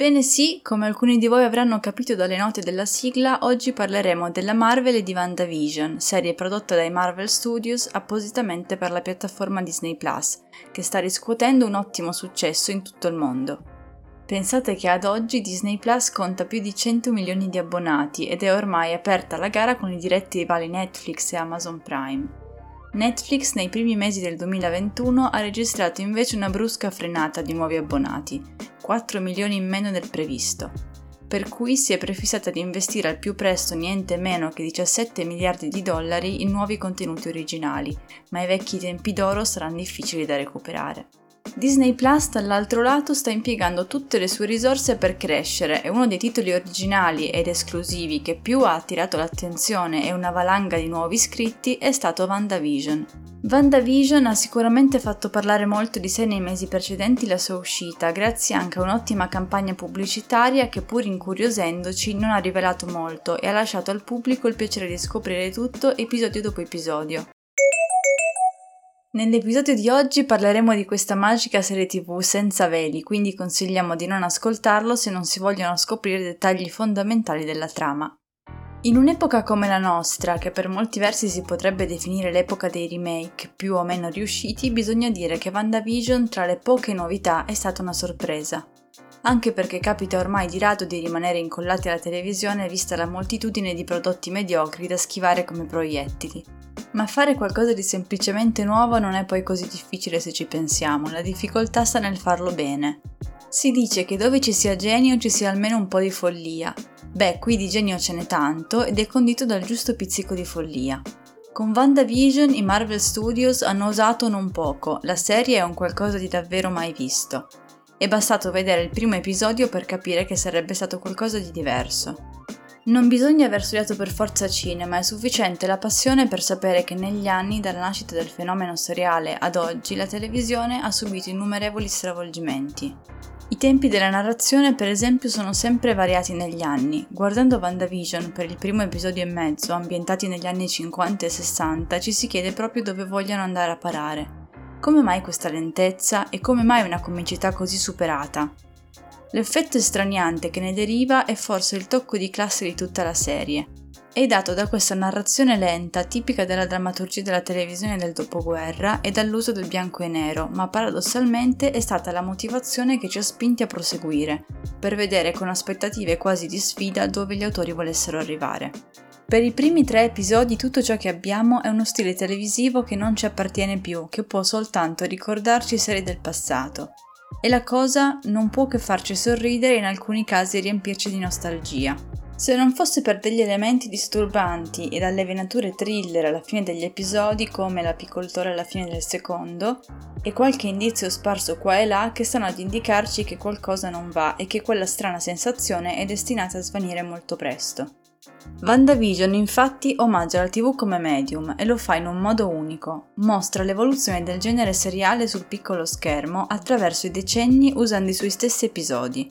Ebbene sì, come alcuni di voi avranno capito dalle note della sigla, oggi parleremo della Marvel e di WandaVision, serie prodotta dai Marvel Studios appositamente per la piattaforma Disney Plus, che sta riscuotendo un ottimo successo in tutto il mondo. Pensate che ad oggi Disney Plus conta più di 100 milioni di abbonati ed è ormai aperta la gara con i diretti rivali Netflix e Amazon Prime. Netflix nei primi mesi del 2021 ha registrato invece una brusca frenata di nuovi abbonati, 4 milioni in meno del previsto, per cui si è prefissata di investire al più presto niente meno che 17 miliardi di dollari in nuovi contenuti originali, ma i vecchi tempi d'oro saranno difficili da recuperare. Disney Plus dall'altro lato sta impiegando tutte le sue risorse per crescere e uno dei titoli originali ed esclusivi che più ha attirato l'attenzione e una valanga di nuovi iscritti è stato WandaVision. WandaVision ha sicuramente fatto parlare molto di sé nei mesi precedenti la sua uscita, grazie anche a un'ottima campagna pubblicitaria che pur incuriosendoci non ha rivelato molto e ha lasciato al pubblico il piacere di scoprire tutto episodio dopo episodio. Nell'episodio di oggi parleremo di questa magica serie tv senza veli, quindi consigliamo di non ascoltarlo se non si vogliono scoprire dettagli fondamentali della trama. In un'epoca come la nostra, che per molti versi si potrebbe definire l'epoca dei remake più o meno riusciti, bisogna dire che WandaVision tra le poche novità è stata una sorpresa. Anche perché capita ormai di rado di rimanere incollati alla televisione vista la moltitudine di prodotti mediocri da schivare come proiettili. Ma fare qualcosa di semplicemente nuovo non è poi così difficile se ci pensiamo, la difficoltà sta nel farlo bene. Si dice che dove ci sia genio ci sia almeno un po' di follia. Beh, qui di genio ce n'è tanto ed è condito dal giusto pizzico di follia. Con WandaVision i Marvel Studios hanno osato non poco, la serie è un qualcosa di davvero mai visto. È bastato vedere il primo episodio per capire che sarebbe stato qualcosa di diverso. Non bisogna aver studiato per forza cinema, è sufficiente la passione per sapere che negli anni, dalla nascita del fenomeno seriale ad oggi, la televisione ha subito innumerevoli stravolgimenti. I tempi della narrazione, per esempio, sono sempre variati negli anni. Guardando WandaVision per il primo episodio e mezzo, ambientati negli anni 50 e 60, ci si chiede proprio dove vogliano andare a parare. Come mai questa lentezza e come mai una comicità così superata? L'effetto estraniante che ne deriva è forse il tocco di classe di tutta la serie. È dato da questa narrazione lenta, tipica della drammaturgia della televisione del dopoguerra e dall'uso del bianco e nero, ma paradossalmente è stata la motivazione che ci ha spinti a proseguire, per vedere con aspettative quasi di sfida dove gli autori volessero arrivare. Per i primi tre episodi tutto ciò che abbiamo è uno stile televisivo che non ci appartiene più, che può soltanto ricordarci serie del passato, e la cosa non può che farci sorridere e in alcuni casi riempirci di nostalgia. Se non fosse per degli elementi disturbanti e dalle venature thriller alla fine degli episodi, come l'apicoltore alla fine del secondo, e qualche indizio sparso qua e là che stanno ad indicarci che qualcosa non va e che quella strana sensazione è destinata a svanire molto presto. WandaVision infatti omaggia la TV come medium e lo fa in un modo unico. Mostra l'evoluzione del genere seriale sul piccolo schermo attraverso i decenni usando i suoi stessi episodi.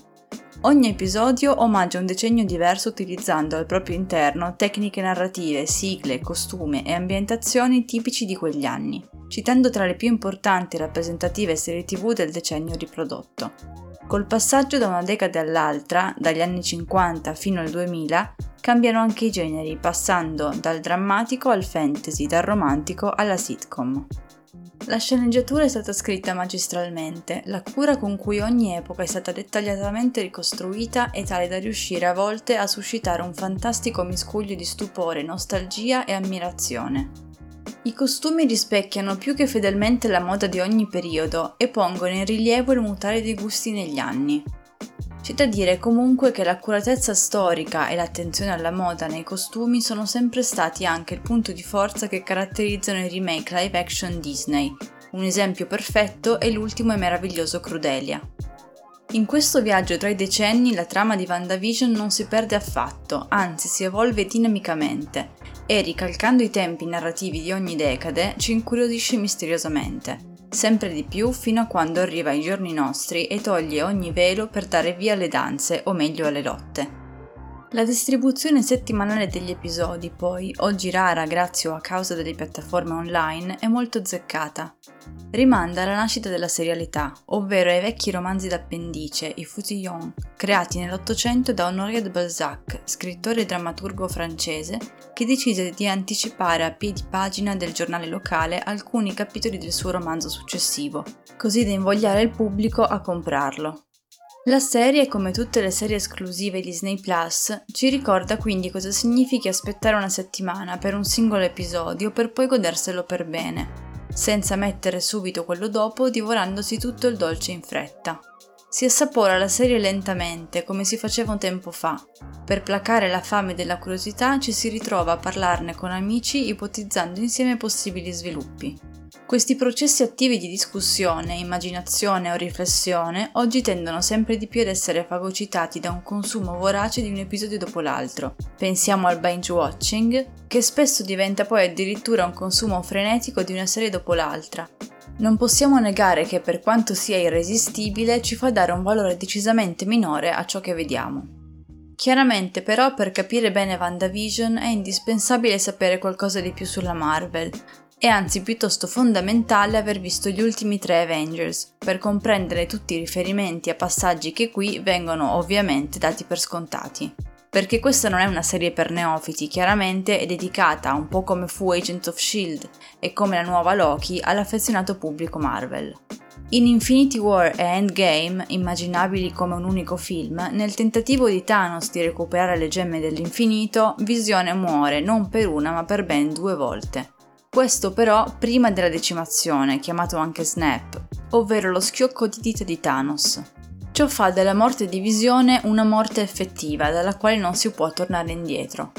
Ogni episodio omaggia un decennio diverso utilizzando al proprio interno tecniche narrative, sigle, costume e ambientazioni tipici di quegli anni, citando tra le più importanti e rappresentative serie TV del decennio riprodotto. Col passaggio da una decade all'altra, dagli anni 50 fino al 2000, cambiano anche i generi, passando dal drammatico al fantasy, dal romantico alla sitcom. La sceneggiatura è stata scritta magistralmente, la cura con cui ogni epoca è stata dettagliatamente ricostruita è tale da riuscire a volte a suscitare un fantastico miscuglio di stupore, nostalgia e ammirazione. I costumi rispecchiano più che fedelmente la moda di ogni periodo e pongono in rilievo il mutare dei gusti negli anni. C'è da dire comunque che l'accuratezza storica e l'attenzione alla moda nei costumi sono sempre stati anche il punto di forza che caratterizzano i remake live action Disney. Un esempio perfetto è l'ultimo e meraviglioso Crudelia. In questo viaggio tra i decenni la trama di WandaVision non si perde affatto, anzi si evolve dinamicamente e, ricalcando i tempi narrativi di ogni decade, ci incuriosisce misteriosamente sempre di più fino a quando arriva ai giorni nostri e toglie ogni velo per dare via alle danze, o meglio alle lotte. La distribuzione settimanale degli episodi, poi, oggi rara grazie o a causa delle piattaforme online, è molto azzeccata. Rimanda alla nascita della serialità, ovvero ai vecchi romanzi d'appendice, i Fusillon, creati nell'Ottocento da Honoré de Balzac, scrittore e drammaturgo francese, che decise di anticipare a piedi pagina del giornale locale alcuni capitoli del suo romanzo successivo, così da invogliare il pubblico a comprarlo. La serie, come tutte le serie esclusive Disney Plus, ci ricorda quindi cosa significhi aspettare una settimana per un singolo episodio per poi goderselo per bene, senza mettere subito quello dopo divorandosi tutto il dolce in fretta. Si assapora la serie lentamente, come si faceva un tempo fa. Per placare la fame della curiosità ci si ritrova a parlarne con amici ipotizzando insieme possibili sviluppi. Questi processi attivi di discussione, immaginazione o riflessione oggi tendono sempre di più ad essere fagocitati da un consumo vorace di un episodio dopo l'altro. Pensiamo al binge watching, che spesso diventa poi addirittura un consumo frenetico di una serie dopo l'altra. Non possiamo negare che per quanto sia irresistibile ci fa dare un valore decisamente minore a ciò che vediamo. Chiaramente però per capire bene WandaVision è indispensabile sapere qualcosa di più sulla Marvel, è anzi piuttosto fondamentale aver visto gli ultimi tre Avengers per comprendere tutti i riferimenti a passaggi che qui vengono ovviamente dati per scontati. Perché questa non è una serie per neofiti, chiaramente è dedicata, un po' come fu Agent of Shield e come la nuova Loki, all'affezionato pubblico Marvel. In Infinity War e Endgame, immaginabili come un unico film, nel tentativo di Thanos di recuperare le gemme dell'infinito, Visione muore non per una ma per ben due volte. Questo però prima della decimazione, chiamato anche Snap, ovvero lo schiocco di dita di Thanos. Ciò fa della morte di Visione una morte effettiva dalla quale non si può tornare indietro.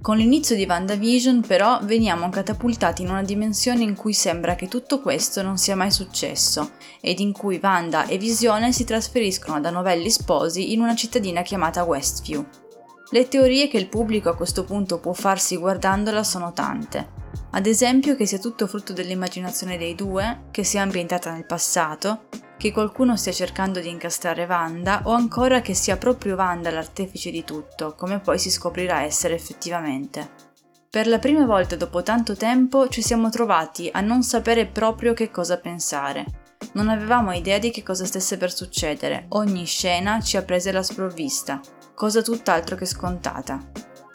Con l'inizio di WandaVision però veniamo catapultati in una dimensione in cui sembra che tutto questo non sia mai successo ed in cui Wanda e Visione si trasferiscono da novelli sposi in una cittadina chiamata Westview. Le teorie che il pubblico a questo punto può farsi guardandola sono tante. Ad esempio che sia tutto frutto dell'immaginazione dei due, che sia ambientata nel passato, che qualcuno stia cercando di incastrare Wanda o ancora che sia proprio Wanda l'artefice di tutto, come poi si scoprirà essere effettivamente. Per la prima volta dopo tanto tempo ci siamo trovati a non sapere proprio che cosa pensare. Non avevamo idea di che cosa stesse per succedere, ogni scena ci ha prese alla sprovvista, cosa tutt'altro che scontata.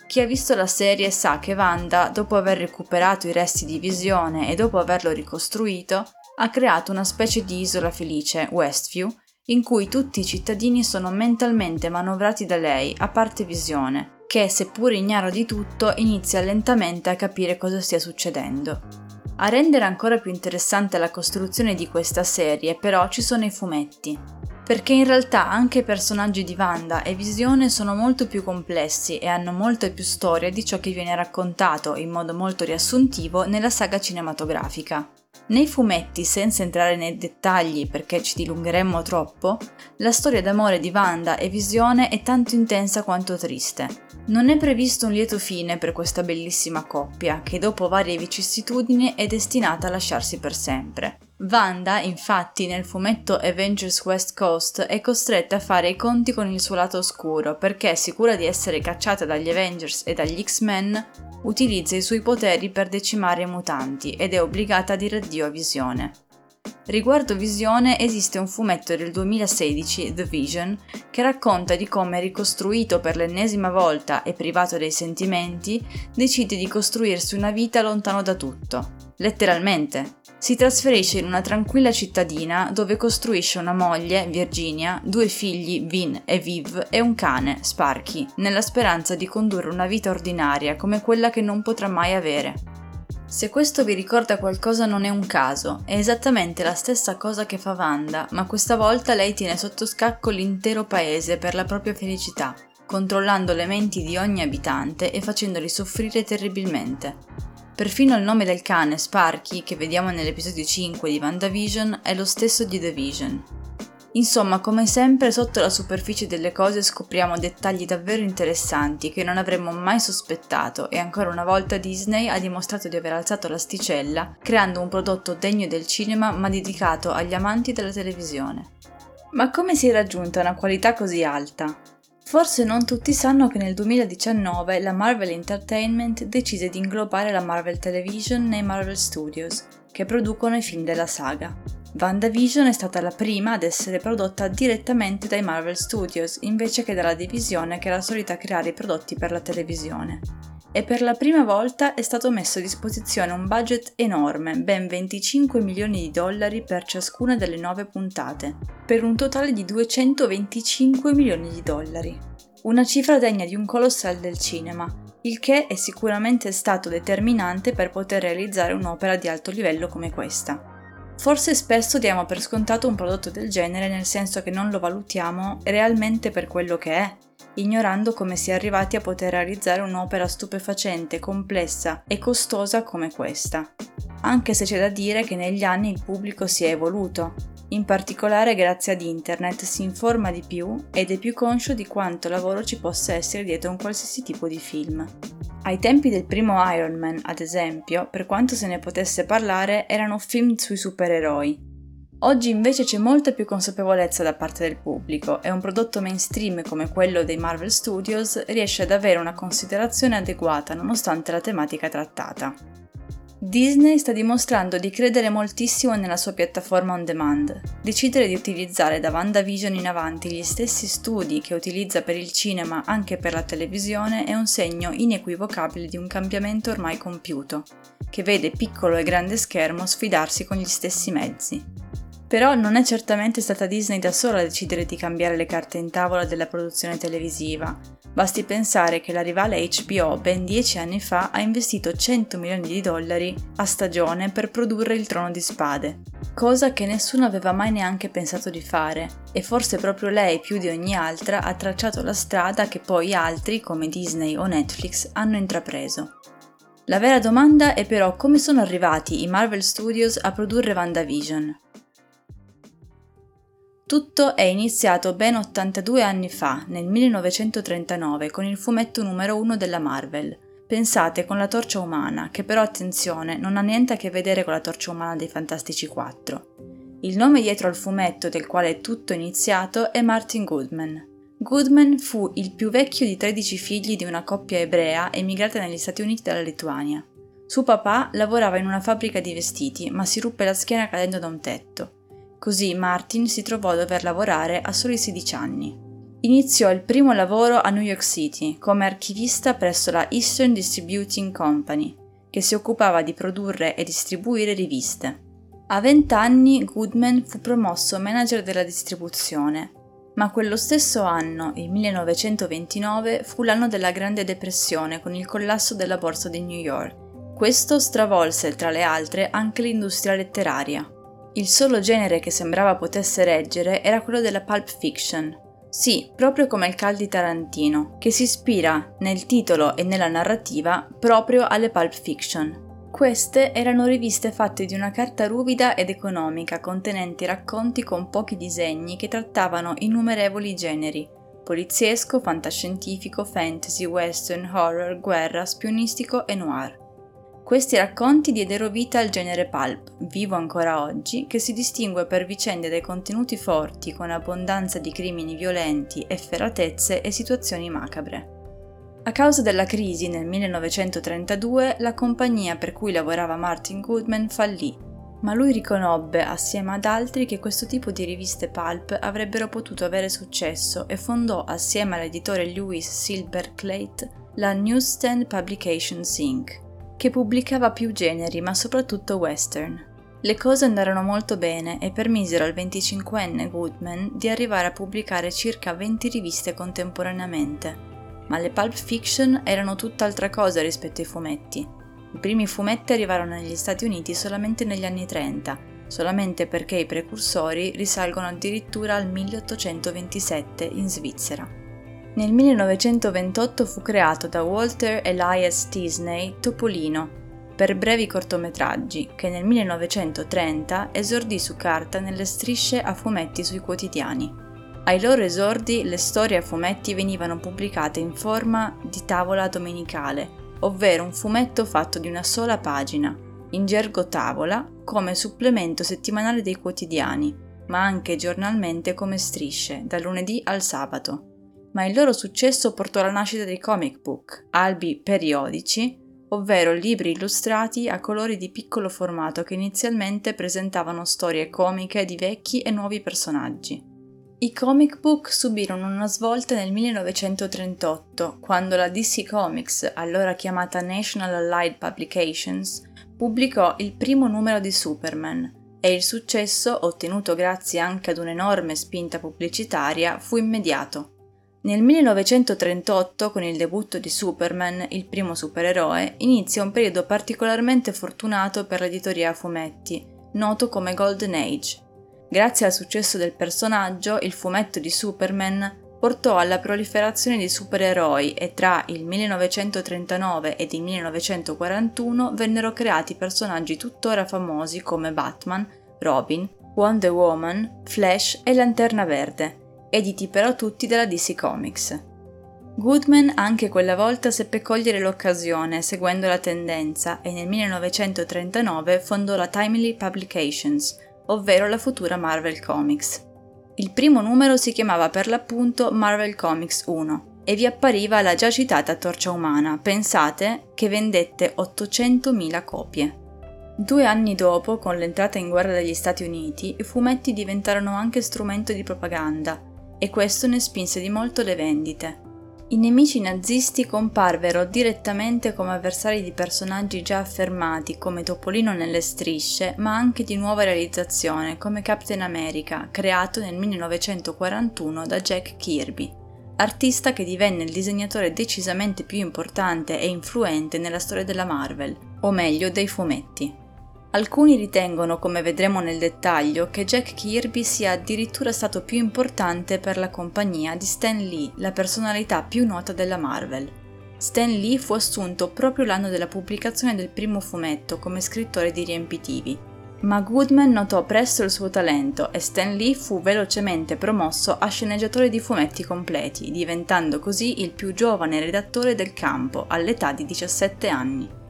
Chi ha visto la serie sa che Wanda, dopo aver recuperato i resti di Visione e dopo averlo ricostruito, ha creato una specie di isola felice, Westview, in cui tutti i cittadini sono mentalmente manovrati da lei, a parte Visione, che, seppur ignaro di tutto, inizia lentamente a capire cosa stia succedendo. A rendere ancora più interessante la costruzione di questa serie, però, ci sono i fumetti perché in realtà anche i personaggi di Wanda e Visione sono molto più complessi e hanno molta più storia di ciò che viene raccontato in modo molto riassuntivo nella saga cinematografica. Nei fumetti, senza entrare nei dettagli perché ci dilungheremmo troppo, la storia d'amore di Wanda e Visione è tanto intensa quanto triste. Non è previsto un lieto fine per questa bellissima coppia, che dopo varie vicissitudini è destinata a lasciarsi per sempre. Wanda, infatti, nel fumetto Avengers West Coast è costretta a fare i conti con il suo lato oscuro perché, sicura di essere cacciata dagli Avengers e dagli X-Men, utilizza i suoi poteri per decimare i mutanti ed è obbligata a dire addio a Visione. Riguardo Visione esiste un fumetto del 2016, The Vision, che racconta di come ricostruito per l'ennesima volta e privato dei sentimenti, decide di costruirsi una vita lontano da tutto. Letteralmente. Si trasferisce in una tranquilla cittadina dove costruisce una moglie, Virginia, due figli, Vin e Viv, e un cane, Sparky, nella speranza di condurre una vita ordinaria come quella che non potrà mai avere. Se questo vi ricorda qualcosa non è un caso, è esattamente la stessa cosa che fa Wanda, ma questa volta lei tiene sotto scacco l'intero paese per la propria felicità, controllando le menti di ogni abitante e facendoli soffrire terribilmente. Perfino il nome del cane, Sparky, che vediamo nell'episodio 5 di WandaVision, è lo stesso di The Vision. Insomma, come sempre, sotto la superficie delle cose scopriamo dettagli davvero interessanti che non avremmo mai sospettato e ancora una volta Disney ha dimostrato di aver alzato l'asticella, creando un prodotto degno del cinema ma dedicato agli amanti della televisione. Ma come si è raggiunta una qualità così alta? Forse non tutti sanno che nel 2019 la Marvel Entertainment decise di inglobare la Marvel Television nei Marvel Studios, che producono i film della saga. WandaVision è stata la prima ad essere prodotta direttamente dai Marvel Studios, invece che dalla divisione che era solita creare i prodotti per la televisione e per la prima volta è stato messo a disposizione un budget enorme, ben 25 milioni di dollari per ciascuna delle nove puntate, per un totale di 225 milioni di dollari. Una cifra degna di un colossal del cinema, il che è sicuramente stato determinante per poter realizzare un'opera di alto livello come questa. Forse spesso diamo per scontato un prodotto del genere nel senso che non lo valutiamo realmente per quello che è, ignorando come si è arrivati a poter realizzare un'opera stupefacente, complessa e costosa come questa. Anche se c'è da dire che negli anni il pubblico si è evoluto, in particolare grazie ad internet si informa di più ed è più conscio di quanto lavoro ci possa essere dietro un qualsiasi tipo di film. Ai tempi del primo Iron Man, ad esempio, per quanto se ne potesse parlare, erano film sui supereroi, Oggi invece c'è molta più consapevolezza da parte del pubblico e un prodotto mainstream come quello dei Marvel Studios riesce ad avere una considerazione adeguata nonostante la tematica trattata. Disney sta dimostrando di credere moltissimo nella sua piattaforma on demand. Decidere di utilizzare da WandaVision in avanti gli stessi studi che utilizza per il cinema anche per la televisione è un segno inequivocabile di un cambiamento ormai compiuto, che vede piccolo e grande schermo sfidarsi con gli stessi mezzi. Però non è certamente stata Disney da sola a decidere di cambiare le carte in tavola della produzione televisiva. Basti pensare che la rivale HBO ben dieci anni fa ha investito 100 milioni di dollari a stagione per produrre il Trono di Spade, cosa che nessuno aveva mai neanche pensato di fare, e forse proprio lei più di ogni altra ha tracciato la strada che poi altri, come Disney o Netflix, hanno intrapreso. La vera domanda è però come sono arrivati i Marvel Studios a produrre WandaVision. Tutto è iniziato ben 82 anni fa, nel 1939, con il fumetto numero 1 della Marvel. Pensate con la torcia umana, che però attenzione, non ha niente a che vedere con la torcia umana dei Fantastici 4. Il nome dietro al fumetto del quale è tutto iniziato è Martin Goodman. Goodman fu il più vecchio di 13 figli di una coppia ebrea emigrata negli Stati Uniti dalla Lituania. Suo papà lavorava in una fabbrica di vestiti, ma si ruppe la schiena cadendo da un tetto. Così Martin si trovò a dover lavorare a soli 16 anni. Iniziò il primo lavoro a New York City come archivista presso la Eastern Distributing Company, che si occupava di produrre e distribuire riviste. A 20 anni Goodman fu promosso manager della distribuzione, ma quello stesso anno, il 1929, fu l'anno della Grande Depressione con il collasso della borsa di New York. Questo stravolse, tra le altre, anche l'industria letteraria. Il solo genere che sembrava potesse reggere era quello della pulp fiction. Sì, proprio come il Cal di Tarantino, che si ispira nel titolo e nella narrativa proprio alle pulp fiction. Queste erano riviste fatte di una carta ruvida ed economica contenenti racconti con pochi disegni che trattavano innumerevoli generi, poliziesco, fantascientifico, fantasy, western, horror, guerra, spionistico e noir. Questi racconti diedero vita al genere pulp, vivo ancora oggi, che si distingue per vicende dai contenuti forti con abbondanza di crimini violenti, efferatezze e situazioni macabre. A causa della crisi nel 1932 la compagnia per cui lavorava Martin Goodman fallì, ma lui riconobbe assieme ad altri che questo tipo di riviste pulp avrebbero potuto avere successo e fondò assieme all'editore Lewis Silver Clayt la Newsstand Publications Inc che pubblicava più generi, ma soprattutto western. Le cose andarono molto bene e permisero al 25enne Goodman di arrivare a pubblicare circa 20 riviste contemporaneamente. Ma le pulp fiction erano tutt'altra cosa rispetto ai fumetti. I primi fumetti arrivarono negli Stati Uniti solamente negli anni 30, solamente perché i precursori risalgono addirittura al 1827 in Svizzera. Nel 1928 fu creato da Walter Elias Disney Topolino per brevi cortometraggi che nel 1930 esordì su carta nelle strisce a fumetti sui quotidiani. Ai loro esordi le storie a fumetti venivano pubblicate in forma di tavola domenicale, ovvero un fumetto fatto di una sola pagina, in gergo tavola, come supplemento settimanale dei quotidiani, ma anche giornalmente come strisce, dal lunedì al sabato. Ma il loro successo portò alla nascita dei comic book, albi periodici, ovvero libri illustrati a colori di piccolo formato che inizialmente presentavano storie comiche di vecchi e nuovi personaggi. I comic book subirono una svolta nel 1938, quando la DC Comics, allora chiamata National Allied Publications, pubblicò il primo numero di Superman e il successo, ottenuto grazie anche ad un'enorme spinta pubblicitaria, fu immediato. Nel 1938, con il debutto di Superman, il primo supereroe, inizia un periodo particolarmente fortunato per l'editoria a fumetti, noto come Golden Age. Grazie al successo del personaggio, il fumetto di Superman portò alla proliferazione di supereroi e tra il 1939 ed il 1941 vennero creati personaggi tuttora famosi come Batman, Robin, Wonder Woman, Flash e Lanterna Verde editi però tutti dalla DC Comics. Goodman anche quella volta seppe cogliere l'occasione seguendo la tendenza e nel 1939 fondò la Timely Publications, ovvero la futura Marvel Comics. Il primo numero si chiamava per l'appunto Marvel Comics 1 e vi appariva la già citata Torcia Umana, pensate che vendette 800.000 copie. Due anni dopo, con l'entrata in guerra degli Stati Uniti, i fumetti diventarono anche strumento di propaganda e questo ne spinse di molto le vendite. I nemici nazisti comparvero direttamente come avversari di personaggi già affermati come Topolino nelle strisce, ma anche di nuova realizzazione come Captain America, creato nel 1941 da Jack Kirby, artista che divenne il disegnatore decisamente più importante e influente nella storia della Marvel, o meglio dei fumetti. Alcuni ritengono, come vedremo nel dettaglio, che Jack Kirby sia addirittura stato più importante per la compagnia di Stan Lee, la personalità più nota della Marvel. Stan Lee fu assunto proprio l'anno della pubblicazione del primo fumetto come scrittore di riempitivi, ma Goodman notò presto il suo talento e Stan Lee fu velocemente promosso a sceneggiatore di fumetti completi, diventando così il più giovane redattore del campo all'età di 17 anni.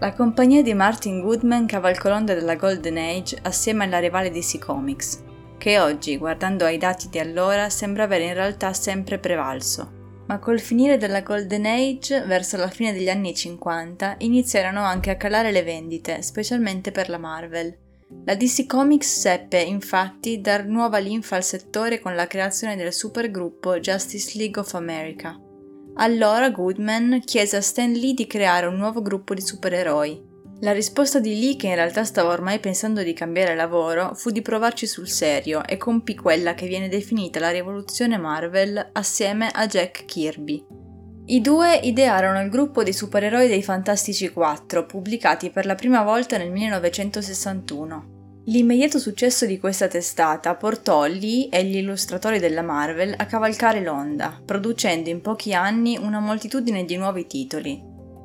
La compagnia di Martin Goodman cavalcò l'onda della Golden Age assieme alla rivale DC Comics, che oggi, guardando ai dati di allora, sembra avere in realtà sempre prevalso. Ma col finire della Golden Age, verso la fine degli anni 50, iniziarono anche a calare le vendite, specialmente per la Marvel. La DC Comics seppe infatti dar nuova linfa al settore con la creazione del supergruppo Justice League of America. Allora Goodman chiese a Stan Lee di creare un nuovo gruppo di supereroi. La risposta di Lee, che in realtà stava ormai pensando di cambiare lavoro, fu di provarci sul serio e compì quella che viene definita la rivoluzione Marvel assieme a Jack Kirby. I due idearono il gruppo di supereroi dei Fantastici 4, pubblicati per la prima volta nel 1961. L'immediato successo di questa testata portò Lee e gli illustratori della Marvel a cavalcare l'onda, producendo in pochi anni una moltitudine di nuovi titoli.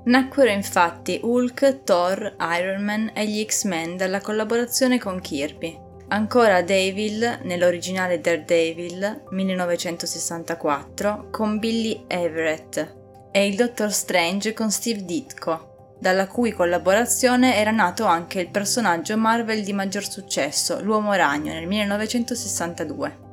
Nacquero infatti Hulk, Thor, Iron Man e gli X-Men dalla collaborazione con Kirby. Ancora Devil, nell'originale Daredevil 1964, con Billy Everett, e il Doctor Strange con Steve Ditko, dalla cui collaborazione era nato anche il personaggio Marvel di maggior successo, l'Uomo Ragno, nel 1962.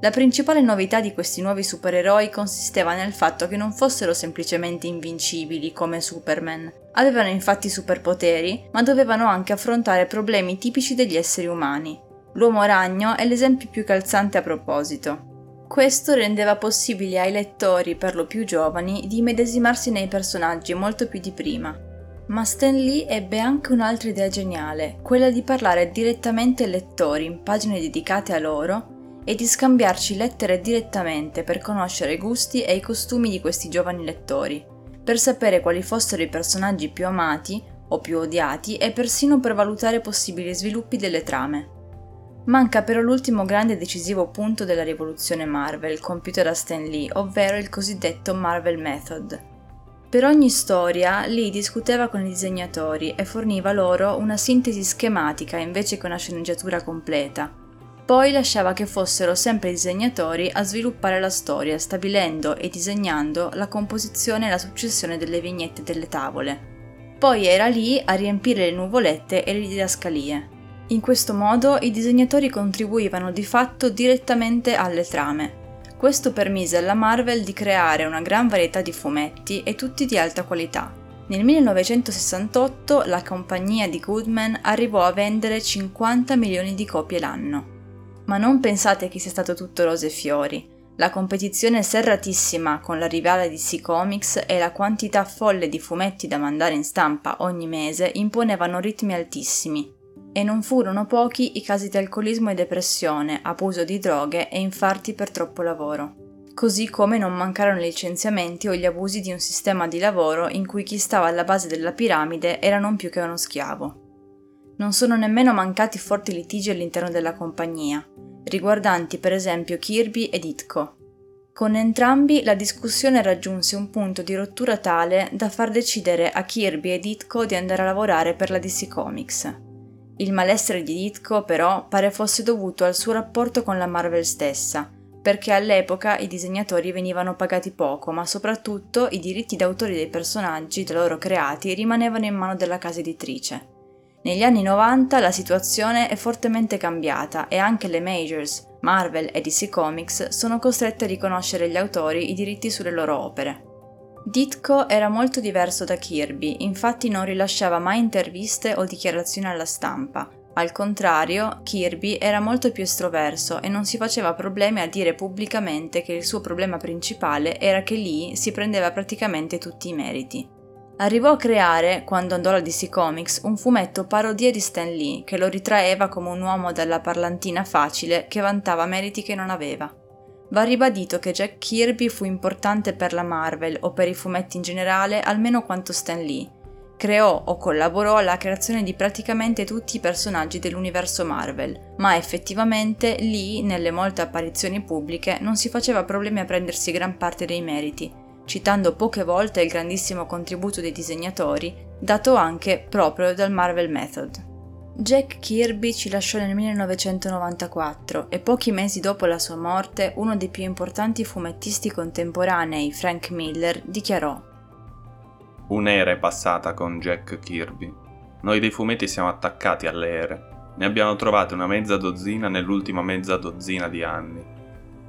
La principale novità di questi nuovi supereroi consisteva nel fatto che non fossero semplicemente invincibili come Superman. Avevano infatti superpoteri, ma dovevano anche affrontare problemi tipici degli esseri umani. L'Uomo Ragno è l'esempio più calzante a proposito. Questo rendeva possibile ai lettori, per lo più giovani, di medesimarsi nei personaggi molto più di prima. Ma Stan Lee ebbe anche un'altra idea geniale, quella di parlare direttamente ai lettori in pagine dedicate a loro e di scambiarci lettere direttamente per conoscere i gusti e i costumi di questi giovani lettori, per sapere quali fossero i personaggi più amati o più odiati e persino per valutare possibili sviluppi delle trame. Manca però l'ultimo grande e decisivo punto della rivoluzione Marvel compiuta da Stan Lee, ovvero il cosiddetto Marvel Method, per ogni storia Lee discuteva con i disegnatori e forniva loro una sintesi schematica invece che una sceneggiatura completa. Poi lasciava che fossero sempre i disegnatori a sviluppare la storia, stabilendo e disegnando la composizione e la successione delle vignette delle tavole. Poi era lì a riempire le nuvolette e le didascalie. In questo modo i disegnatori contribuivano di fatto direttamente alle trame, Questo permise alla Marvel di creare una gran varietà di fumetti e tutti di alta qualità. Nel 1968 la compagnia di Goodman arrivò a vendere 50 milioni di copie l'anno. Ma non pensate che sia stato tutto rose e fiori. La competizione serratissima con la rivale DC Comics e la quantità folle di fumetti da mandare in stampa ogni mese imponevano ritmi altissimi. E non furono pochi i casi di alcolismo e depressione, abuso di droghe e infarti per troppo lavoro. Così come non mancarono i licenziamenti o gli abusi di un sistema di lavoro in cui chi stava alla base della piramide era non più che uno schiavo. Non sono nemmeno mancati forti litigi all'interno della compagnia, riguardanti per esempio Kirby e Ditko. Con entrambi la discussione raggiunse un punto di rottura tale da far decidere a Kirby e Ditko di andare a lavorare per la DC Comics. Il malessere di Ditko però pare fosse dovuto al suo rapporto con la Marvel stessa, perché all'epoca i disegnatori venivano pagati poco, ma soprattutto i diritti d'autore dei personaggi da loro creati rimanevano in mano della casa editrice. Negli anni 90 la situazione è fortemente cambiata e anche le majors, Marvel e DC Comics, sono costrette a riconoscere agli autori i diritti sulle loro opere. Ditko era molto diverso da Kirby, infatti non rilasciava mai interviste o dichiarazioni alla stampa. Al contrario, Kirby era molto più estroverso e non si faceva problemi a dire pubblicamente che il suo problema principale era che lì si prendeva praticamente tutti i meriti. Arrivò a creare, quando andò alla DC Comics, un fumetto parodia di Stan Lee che lo ritraeva come un uomo dalla parlantina facile che vantava meriti che non aveva. Va ribadito che Jack Kirby fu importante per la Marvel o per i fumetti in generale almeno quanto Stan Lee. Creò o collaborò alla creazione di praticamente tutti i personaggi dell'universo Marvel, ma effettivamente Lee, nelle molte apparizioni pubbliche, non si faceva problemi a prendersi gran parte dei meriti, citando poche volte il grandissimo contributo dei disegnatori, dato anche proprio dal Marvel Method. Jack Kirby ci lasciò nel 1994 e pochi mesi dopo la sua morte uno dei più importanti fumettisti contemporanei, Frank Miller, dichiarò Un'era è passata con Jack Kirby. Noi dei fumetti siamo attaccati alle ere. Ne abbiamo trovate una mezza dozzina nell'ultima mezza dozzina di anni.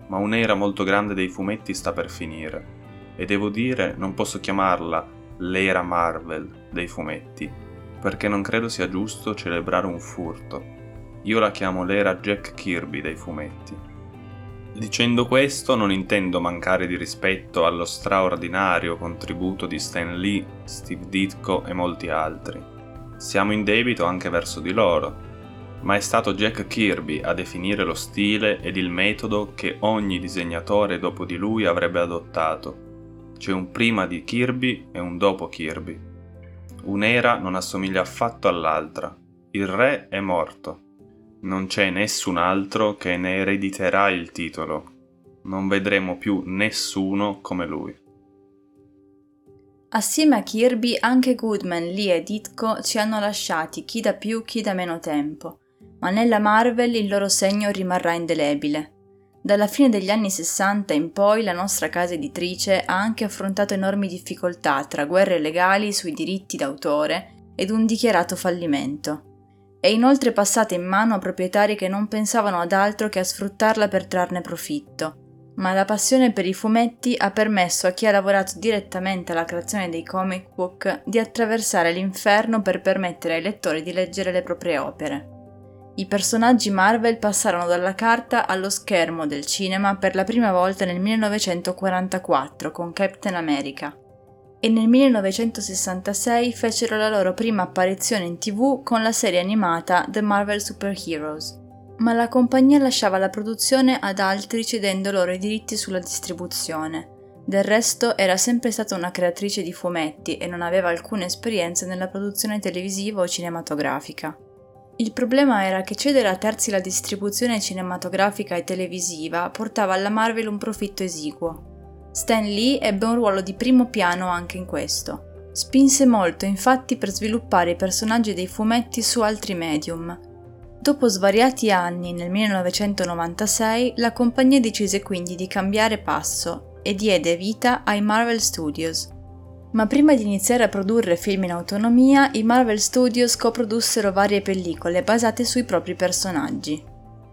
Ma un'era molto grande dei fumetti sta per finire e devo dire non posso chiamarla l'era Marvel dei fumetti, perché non credo sia giusto celebrare un furto. Io la chiamo l'era Jack Kirby dei fumetti. Dicendo questo non intendo mancare di rispetto allo straordinario contributo di Stan Lee, Steve Ditko e molti altri. Siamo in debito anche verso di loro, ma è stato Jack Kirby a definire lo stile ed il metodo che ogni disegnatore dopo di lui avrebbe adottato c'è un prima di Kirby e un dopo Kirby. Un'era non assomiglia affatto all'altra. Il re è morto. Non c'è nessun altro che ne erediterà il titolo. Non vedremo più nessuno come lui. Assieme a Kirby anche Goodman, Lee e Ditko ci hanno lasciati chi da più chi da meno tempo, ma nella Marvel il loro segno rimarrà indelebile. Dalla fine degli anni 60 in poi la nostra casa editrice ha anche affrontato enormi difficoltà tra guerre legali sui diritti d'autore ed un dichiarato fallimento. È inoltre passata in mano a proprietari che non pensavano ad altro che a sfruttarla per trarne profitto, ma la passione per i fumetti ha permesso a chi ha lavorato direttamente alla creazione dei comic book di attraversare l'inferno per permettere ai lettori di leggere le proprie opere. I personaggi Marvel passarono dalla carta allo schermo del cinema per la prima volta nel 1944 con Captain America e nel 1966 fecero la loro prima apparizione in tv con la serie animata The Marvel Super Heroes. Ma la compagnia lasciava la produzione ad altri cedendo loro i diritti sulla distribuzione. Del resto era sempre stata una creatrice di fumetti e non aveva alcuna esperienza nella produzione televisiva o cinematografica. Il problema era che cedere a terzi la distribuzione cinematografica e televisiva portava alla Marvel un profitto esiguo. Stan Lee ebbe un ruolo di primo piano anche in questo. Spinse molto infatti per sviluppare i personaggi dei fumetti su altri medium. Dopo svariati anni, nel 1996, la compagnia decise quindi di cambiare passo e diede vita ai Marvel Studios, ma prima di iniziare a produrre film in autonomia, i Marvel Studios coprodussero varie pellicole basate sui propri personaggi.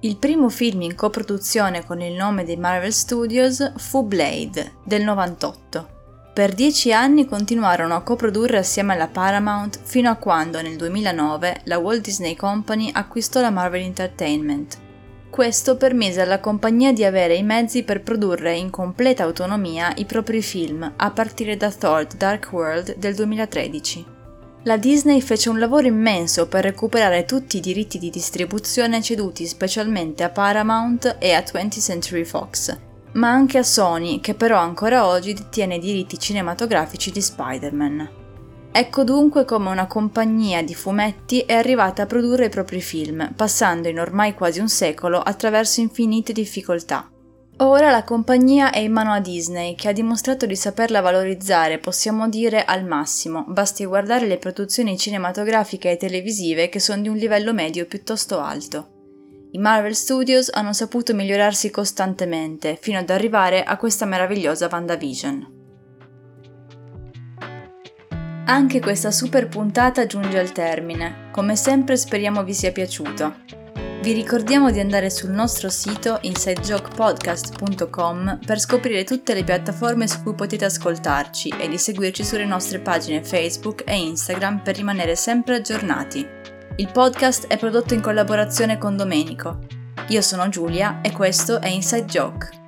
Il primo film in coproduzione con il nome dei Marvel Studios fu Blade del 98. Per dieci anni continuarono a coprodurre assieme alla Paramount fino a quando nel 2009 la Walt Disney Company acquistò la Marvel Entertainment. Questo permise alla compagnia di avere i mezzi per produrre in completa autonomia i propri film, a partire da Thor Dark World del 2013. La Disney fece un lavoro immenso per recuperare tutti i diritti di distribuzione ceduti specialmente a Paramount e a 20th Century Fox, ma anche a Sony, che però ancora oggi detiene i diritti cinematografici di Spider-Man. Ecco dunque come una compagnia di fumetti è arrivata a produrre i propri film, passando in ormai quasi un secolo attraverso infinite difficoltà. Ora la compagnia è in mano a Disney, che ha dimostrato di saperla valorizzare, possiamo dire, al massimo, basti guardare le produzioni cinematografiche e televisive che sono di un livello medio piuttosto alto. I Marvel Studios hanno saputo migliorarsi costantemente, fino ad arrivare a questa meravigliosa WandaVision. Anche questa super puntata giunge al termine. Come sempre speriamo vi sia piaciuto. Vi ricordiamo di andare sul nostro sito insidejokepodcast.com per scoprire tutte le piattaforme su cui potete ascoltarci e di seguirci sulle nostre pagine Facebook e Instagram per rimanere sempre aggiornati. Il podcast è prodotto in collaborazione con Domenico. Io sono Giulia e questo è Inside Joke.